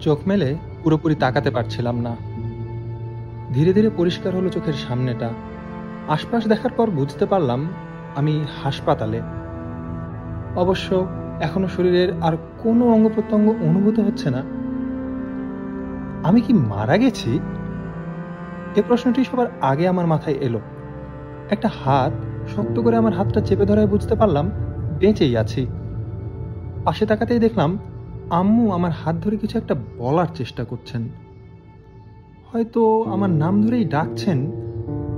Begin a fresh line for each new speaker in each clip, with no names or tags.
চোখ মেলে পুরোপুরি তাকাতে পারছিলাম না। ধীরে ধীরে পরিষ্কার হলো চোখের সামনেটা। আশপাশ দেখার পর বুঝতে পারলাম আমি হাসপাতালে। অবশ্য এখনও শরীরের আর কোনো অঙ্গ প্রত্যঙ্গ অনুভূত হচ্ছে না। আমি কি মারা গেছি? এ প্রশ্নটি সবার আগে আমার মাথায় এলো। একটা হাত শক্ত করে আমার হাতটা চেপে ধরায় বুঝতে পারলাম বেঁচেই আছি। পাশে তাকাতেই দেখলাম আম্মু আমার হাত ধরে কিছু একটা বলার চেষ্টা করছেন। হয়তো আমার নাম ধরেই ডাকছেন,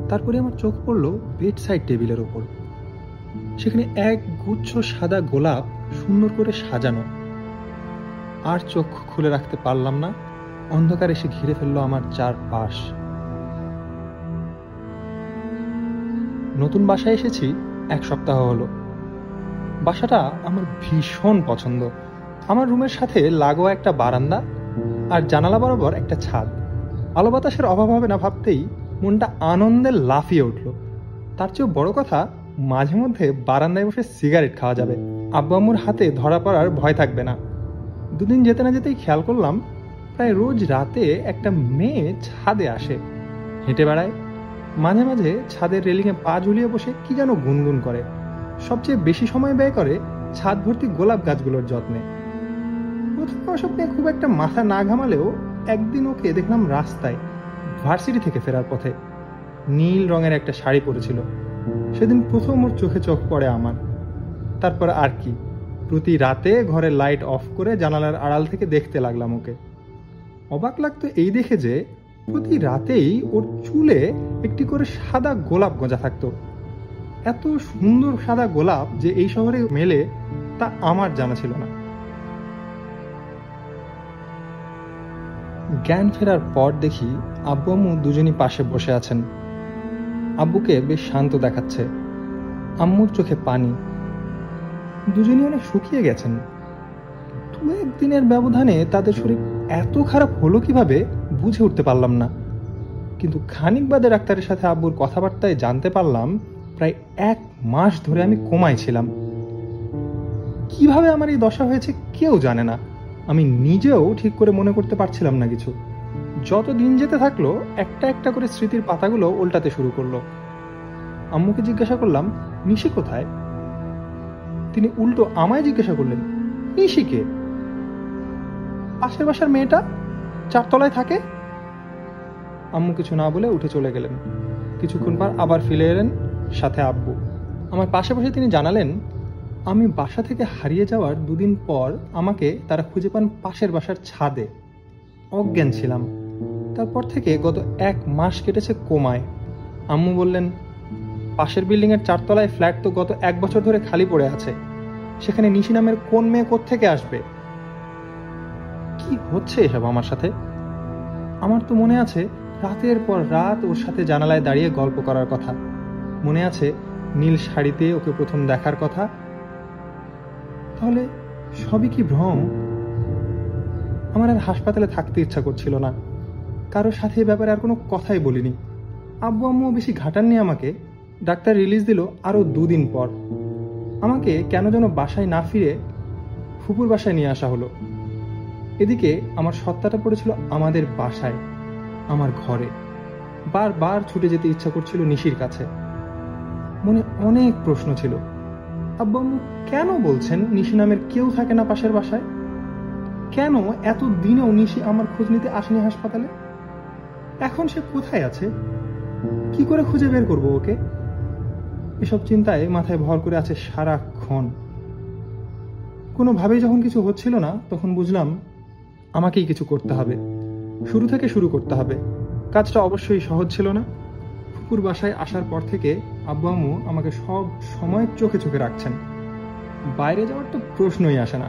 তারপরে আমার চোখ পড়ল বেড সাইড টেবিলের ওপর। সেখানে এক গুচ্ছ সাদা গোলাপ সুন্দর করে সাজানো। আর চোখ খুলে রাখতে পারলাম না, অন্ধকার এসে ঘিরে ফেলল আমার চার পাশ নতুন বাসায় এসেছি, এক সপ্তাহ হলো। বাসাটা আমার ভীষণ পছন্দ। আমার রুমের সাথে লাগোয়া একটা বারান্দা আর জানালা বরাবর একটা ছাদ। আলো বাতাসের অভাব হবে না ভাবতেই মনটা আনন্দে লাফিয়ে উঠল। তার চেয়েও বড় কথা, মাঝে মধ্যে বারান্দায় বসে সিগারেট খাওয়া যাবে। আব্বু আম্মুর হাতে ধরা পড়ার ভয় থাকবে না। দুদিন যেতে না যেতেই খেয়াল করলাম, প্রায় রোজ রাতে একটা মেয়ে ছাদে আসে। হেঁটে বেড়ায়। মাঝে মাঝে ছাদের রেলিংয়ে পা ঝুলিয়ে বসে কি যেন গুনগুন করে। সবচেয়ে বেশি সময় ব্যয় করে ছাদ ভর্তি গোলাপ গাছগুলোর যত্নে। প্রথমে নিয়ে খুব একটা মাথা না ঘামালেও একদিন ওকে দেখলাম রাস্তায়, ভার্সিটি থেকে ফেরার পথে। নীল রঙের একটা শাড়ি পরেছিল। সেদিন প্রথম ওর চোখে চোখ পড়ে আমার। তারপর আর কি, প্রতি রাতে ঘরে লাইট অফ করে জানালার আড়াল থেকে দেখতে লাগলাম ওকে। অবাক লাগতো এই দেখে যে প্রতি রাতেই ওর চুলে একটি করে সাদা গোলাপ গোঁজা থাকতো। এত সুন্দর সাদা গোলাপ যে এই শহরে মেলে, তা আমার জানা ছিল না। জ্ঞান ফেরার পর দেখি আব্বু আম্মু দুজনই পাশে বসে আছেন। আব্বুকে বেশ শান্ত দেখাচ্ছে। আম্মুর চোখে পানি। দুজনই অনেক শুকিয়ে গেছেন। দু একদিনের ব্যবধানে তাদের শরীর এত খারাপ হলো কীভাবে বুঝে উঠতে পারলাম না। কিন্তু খানিক বাদে ডাক্তারের সাথে আব্বুর কথাবার্তায় জানতে পারলাম প্রায় এক মাস ধরে আমি কমায় ছিলাম। কীভাবে আমার এই দশা হয়েছে কেউ জানে না। আমি নিজেও ঠিক করে মনে করতে পারছিলাম না কিছু। যত দিন যেতে থাকল, একটা একটা করে স্মৃতির পাতাগুলো উল্টাতে শুরু করল। আম্মুকে জিজ্ঞাসা করলাম, নিশি কোথায়? তিনি উল্টো আমায় জিজ্ঞাসা করলেন নিশিকে পাশের বাসার মেয়েটা চারতলায় থাকে? আম্মু কিছু না বলে উঠে চলে গেলেন। কিছুক্ষণ পর আবার ফিরে এলেন সাথে আব্বু। আমার পাশে বসে তিনি জানালেন, আমি বাসা থেকে হারিয়ে যাওয়ার দুদিন পর আমাকে তারা খুঁজে পান পাশের বাসার ছাদে। অজ্ঞান ছিলাম। তারপর থেকে গত এক মাস কেটেছে কোমায়। আম্মু বললেন, পাশের বিল্ডিংয়ের চারতলায় ফ্ল্যাট তো গত এক বছর ধরে খালি পড়ে আছে। সেখানে নিশি নামের কোন মেয়ে থেকে আসবে? কি হচ্ছে এসব আমার সাথে? আমার তো মনে আছে, রাতের পর রাত ওর সাথে জানালায় দাঁড়িয়ে গল্প করার কথা। মনে আছে নীল শাড়িতে ওকে প্রথম দেখার কথা? তাহলে সবই কি ভ্রম? আমার আর হাসপাতালে থাকতে ইচ্ছা করছিল না। কারোর সাথে এ ব্যাপারে আর কোনো কথাই বলিনি। আব্বু আম্মু বেশি ঘাটাননি আমাকে। ডাক্তার রিলিজ দিল আরও দুদিন পর। আমাকে কেন যেন বাসায় না ফিরে ফুপুর বাসায় নিয়ে আসা হলো। এদিকে আমার সত্তাটা পড়েছিল আমাদের বাসায়, আমার ঘরে। বারবার ছুটে যেতে ইচ্ছা করছিল নিশির কাছে। মনে অনেক প্রশ্ন ছিল। আব্বু আম্মু কেন বলছেন নিশি নামের কেউ থাকে না পাশের বাসায়? কেন এত দিনেও নিশি আমার খোঁজ নিতে আসেনি হাসপাতালে? এখন সে কোথায় আছে? কি করে খুঁজে বের করব ওকে? এসব চিন্তায় মাথায় ভর করে আছে সারাক্ষণ। কোনোভাবেই যখন কিছু হচ্ছিল না, তখন বুঝলাম আমাকেই কিছু করতে হবে। শুরু থেকে শুরু করতে হবে। কাজটা অবশ্যই সহজ ছিল না। ফুপুর বাসায় আসার পর থেকে আব্বু আম্মু আমাকে সব সময় চোখে চোখে রাখছেন। বাইরে যাওয়ার তো প্রশ্নই আসে না।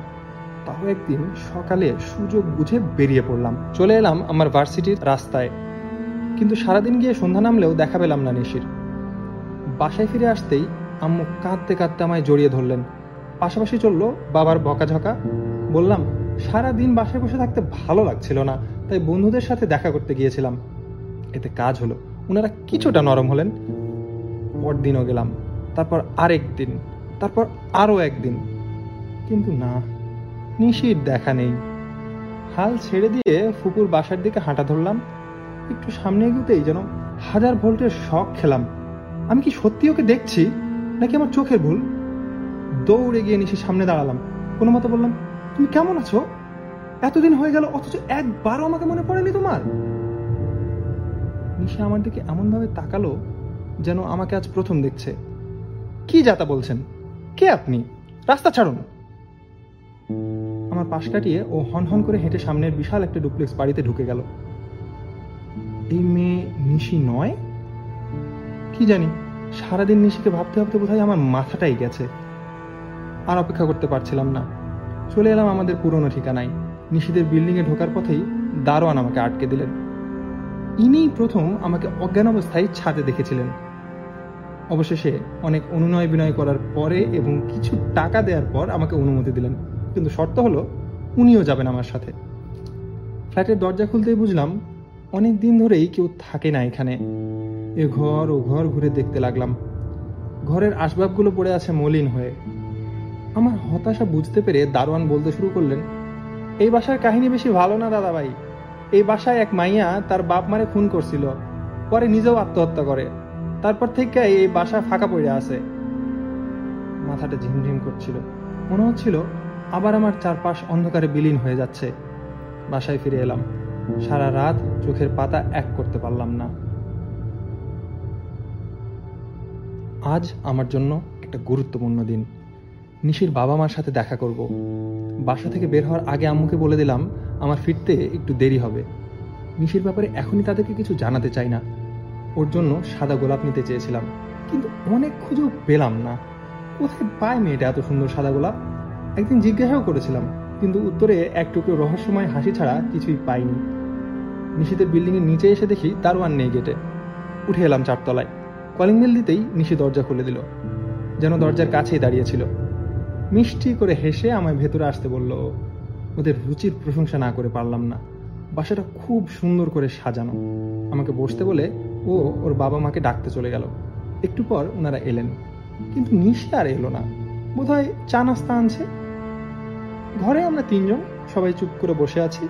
তাও একদিন সকালে সুযোগ বুঝে বেরিয়ে পড়লাম। চলে এলাম আমার ভার্সিটির রাস্তায়। কিন্তু সারাদিন গিয়ে সন্ধ্যা নামলেও দেখা পেলাম না নিশির। বাসায় ফিরে আসতেই আম্মু কাঁদতে কাঁদতে আমায় জড়িয়ে ধরলেন। পাশাপাশি চলল বাবার বকাঝকা। বললাম সারা দিন বাসায় বসে থাকতে ভালো লাগছিল না, তাই বন্ধুদের সাথে দেখা করতে গিয়েছিলাম। এতে কাজ হলো। ওনারা কিছুটা নরম হলেন। পরদিনও গেলাম, তারপর আরেক দিন, তারপর আরও একদিন। কিন্তু না, নিশির দেখা নেই। হাল ছেড়ে দিয়ে ফুপুর বাসার দিকে হাঁটা ধরলাম, একটু সামনে এগুতেই যেন হাজার ভোল্টের শখ খেলাম। আমি কি সত্যি ওকে দেখছি, নাকি আমার চোখের ভুল? দৌড়ে গিয়ে নিশির সামনে দাঁড়ালাম, কোনো মতো বললাম, তুমি কেমন আছো? এতদিন হয়ে গেল, অথচ একবারও আমাকে মনে পড়েনি তোমার? নিশা আমার দিকে এমনভাবে তাকালো যেন আমাকে আজ প্রথম দেখছে। কি যাতা বলছেন? কে আপনি? রাস্তা ছাড়ুন। আমার পাশ কাটিয়ে ও হন হন করে হেঁটে সামনের বিশাল একটা ডুপ্লেক্স বাড়িতে ঢুকে গেল। এই মেয়ে নিশি নয়? কি জানি, সারাদিন নিশিকে ভাবতে ভাবতে বোধহয় আমার মাথাটাই গেছে। আর অপেক্ষা করতে পারছিলাম না। চলে এলাম আমাদের পুরনো ঠিকানায়। নিশিদের বিল্ডিংয়ে ঢোকার পথেই দারোয়ান আমাকে আটকে দিলেন। ইনিই প্রথম আমাকে অজ্ঞান অবস্থায় ছাদে দেখেছিলেন। অবশেষে অনেক অনুনয় বিনয় করার পরে এবং কিছু টাকা দেওয়ার পর আমাকে অনুমতি দিলেন। কিন্তু শর্ত হলো, উনিও যাবেন আমার সাথে। ফ্ল্যাটের দরজা খুলতেই বুঝলাম, অনেক দিন ধরেই কেউ থাকে না এখানে। এ ঘর ও ঘর ঘুরে দেখতে লাগলাম। ঘরের আসবাবগুলো পড়ে আছে মলিন হয়ে। আমার হতাশা বুঝতে পেরে দারোয়ান বলতে শুরু করলেন, এই বাসার কাহিনী বেশি ভালো না দাদা ভাই এই বাসায় এক মাইয়া তার বাপ মারে খুন করছিল। পরে নিজেও আত্মহত্যা করে। তারপর থেকে এই বাসা ফাঁকা পড়ে আছে। মাথাটা ঝিমঝিম করছিল। মনে হচ্ছিল আবার আমার চারপাশ অন্ধকারে বিলীন হয়ে যাচ্ছে। বাসায় ফিরে এলাম। সারা রাত চোখের পাতা এক করতে পারলাম না। আজ আমার জন্য একটা গুরুত্বপূর্ণ দিন। নিশির বাবা মার সাথে দেখা করব। বাসা থেকে বের হওয়ার আগে আম্মুকে বলে দিলাম, আমার ফিরতে একটু দেরি হবে। নিশির ব্যাপারে এখনই তাদেরকে কিছু জানাতে চাই না। ওর জন্য সাদা গোলাপ নিতে চেয়েছিলাম। কিন্তু অনেক খুঁজেও পেলাম না। কোথায় পায় মেয়েটা এত সুন্দর সাদা গোলাপ? একদিন জিজ্ঞাসাও করেছিলাম, কিন্তু উত্তরে এক টুকরো রহস্যময় হাসি ছাড়া কিছুই পাইনি। নিশিতের বিল্ডিংয়ের নিচে এসে দেখি দারোয়ান নেই গেটে। উঠে এলাম চারতলায়। কলিং বেল দিতেই নিশি দরজা খুলে দিল, যেন দরজার কাছেই দাঁড়িয়েছিল মিষ্টি করে হেসে আমায় ভেতরে আসতে বলল, ওদের রুচির প্রশংসা না করে পারলাম না। বাসাটা খুব সুন্দর করে সাজানো। আমাকে বসতে বলে ও ওর বাবা মাকে ডাকতে চলে গেল। একটু পর ওনারা এলেন। কিন্তু নিশি আর এলো না। বোধহয় চা নাস্তা আনছে। ঘরে আমরা তিনজন সবাই চুপ করে বসে আছি।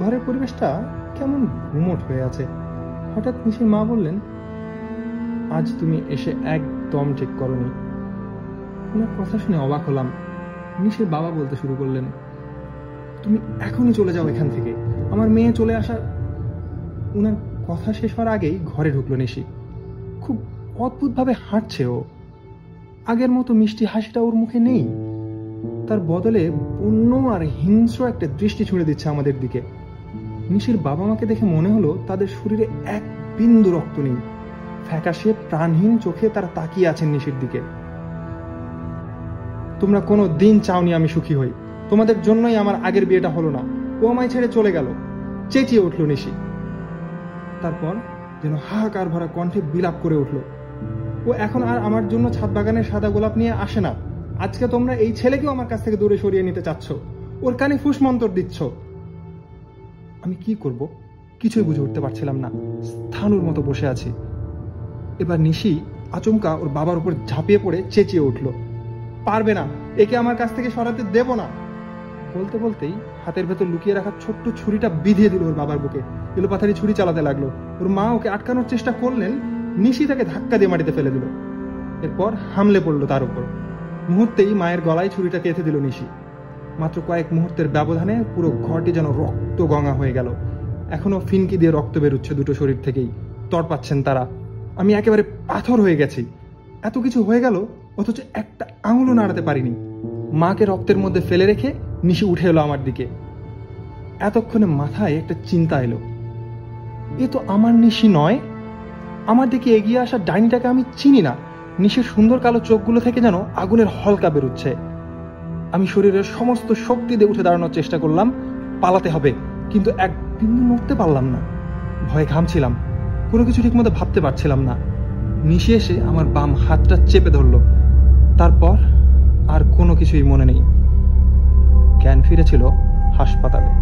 ঘরের পরিবেশটা কেমন ঘুমট হয়ে আছে। হঠাৎ নিশির মা বললেন, আজ তুমি এসে একদম ঠিক করনি। ওনার কথা শুনে অবাক হলাম। নিশির বাবা বলতে শুরু করলেন, তুমি এখনই চলে যাও এখান থেকে। আমার মেয়ে চলে আসা ওনার কথা শেষ হওয়ার আগেই ঘরে ঢুকলো নিশি। খুব অদ্ভুতভাবে হাঁটছে ও। আগের মতো মিষ্টি হাসিটা ওর মুখে নেই। তার বদলে অন্য আর হিংস্র একটা দৃষ্টি ছুঁড়ে দিচ্ছে আমাদের দিকে। নিশির বাবা মাকে দেখে মনে হলো তাদের শরীরে এক বিন্দু রক্ত নেই। ফ্যাকাশে প্রাণহীন চোখে তারা তাকিয়ে আছেন নিশির দিকে। তোমরা কোনো দিন চাওনি আমি সুখী হই। তোমাদের জন্যই আমার আগের বিয়েটা হলো না। ও আমায় ছেড়ে চলে গেল। চেঁচিয়ে উঠল নিশি। তারপর যেন হাহাকার ভরা কণ্ঠে বিলাপ করে উঠল। ও এখন আর আমার জন্য ছাদ বাগানের সাদা গোলাপ নিয়ে আসে না। আজকে তোমরা এই ছেলেকেও আমার কাছ থেকে দূরে সরিয়ে নিতে চাচ্ছ। ওর কানে ফুসমন্তর দিচ্ছ। আমি কি করব? কিছুই বুঝে উঠতে পারছিলাম না। স্থানুর মতো বসে আছি। এবার নিশি আচমকা ওর বাবার উপর ঝাঁপিয়ে পড়ে চেঁচিয়ে উঠল। পারবে না, একে আমার কাছ থেকে সরাতে দেব না। বলতে বলতেই হাতের ভেতর লুকিয়ে রাখা ছোট্ট ছুরিটা বিধিয়ে দিল ওর বাবার বুকে। এলোপাথারি ছুরি চালাতে লাগল। ওর মা ওকে আটকানোর চেষ্টা করলেন, নিশি তাকে ধাক্কা দিয়ে মাটিতে ফেলে দিল। এরপর হামলে পড়ল তার উপর। মুহূর্তেই মায়ের গলায় ছুরিটা কেঁথে দিল নিশি। মাত্র কয়েক মুহূর্তের ব্যবধানে পুরো ঘরটি যেন রক্ত গঙ্গা হয়ে গেল। এখনও ফিনকি দিয়ে রক্ত বেরোচ্ছে দুটো শরীর থেকেই। তর পাচ্ছেন তারা। আমি একেবারে পাথর হয়ে গেছি। এত কিছু হয়ে গেল, অথচ একটা আঙুলও নাড়াতে পারিনি। মাকে রক্তের মধ্যে ফেলে রেখে নিশি উঠে এলো আমার দিকে। এতক্ষণে মাথায় একটা চিন্তা এলো। এ তো আমার নিশি নয়। আমার দিকে এগিয়ে আসা ডাইনিটাকে আমি চিনি না। নিশির সুন্দর কালো চোখগুলো থেকে যেন আগুনের হলকা বেরোচ্ছে। আমি শরীরের সমস্ত শক্তি দিয়ে উঠে দাঁড়ানোর চেষ্টা করলাম, পালাতে হবে, কিন্তু এক বিন্দু নড়তে পারলাম না। ভয়ে ঘামছিলাম। কোনো কিছু ঠিকমতো ভাবতে পারছিলাম না। নিশি এসে আমার বাম হাতটা চেপে ধরলো। তারপর আর কোনো কিছুই মনে নেই। জ্ঞান ফিরেছিল হাসপাতালে।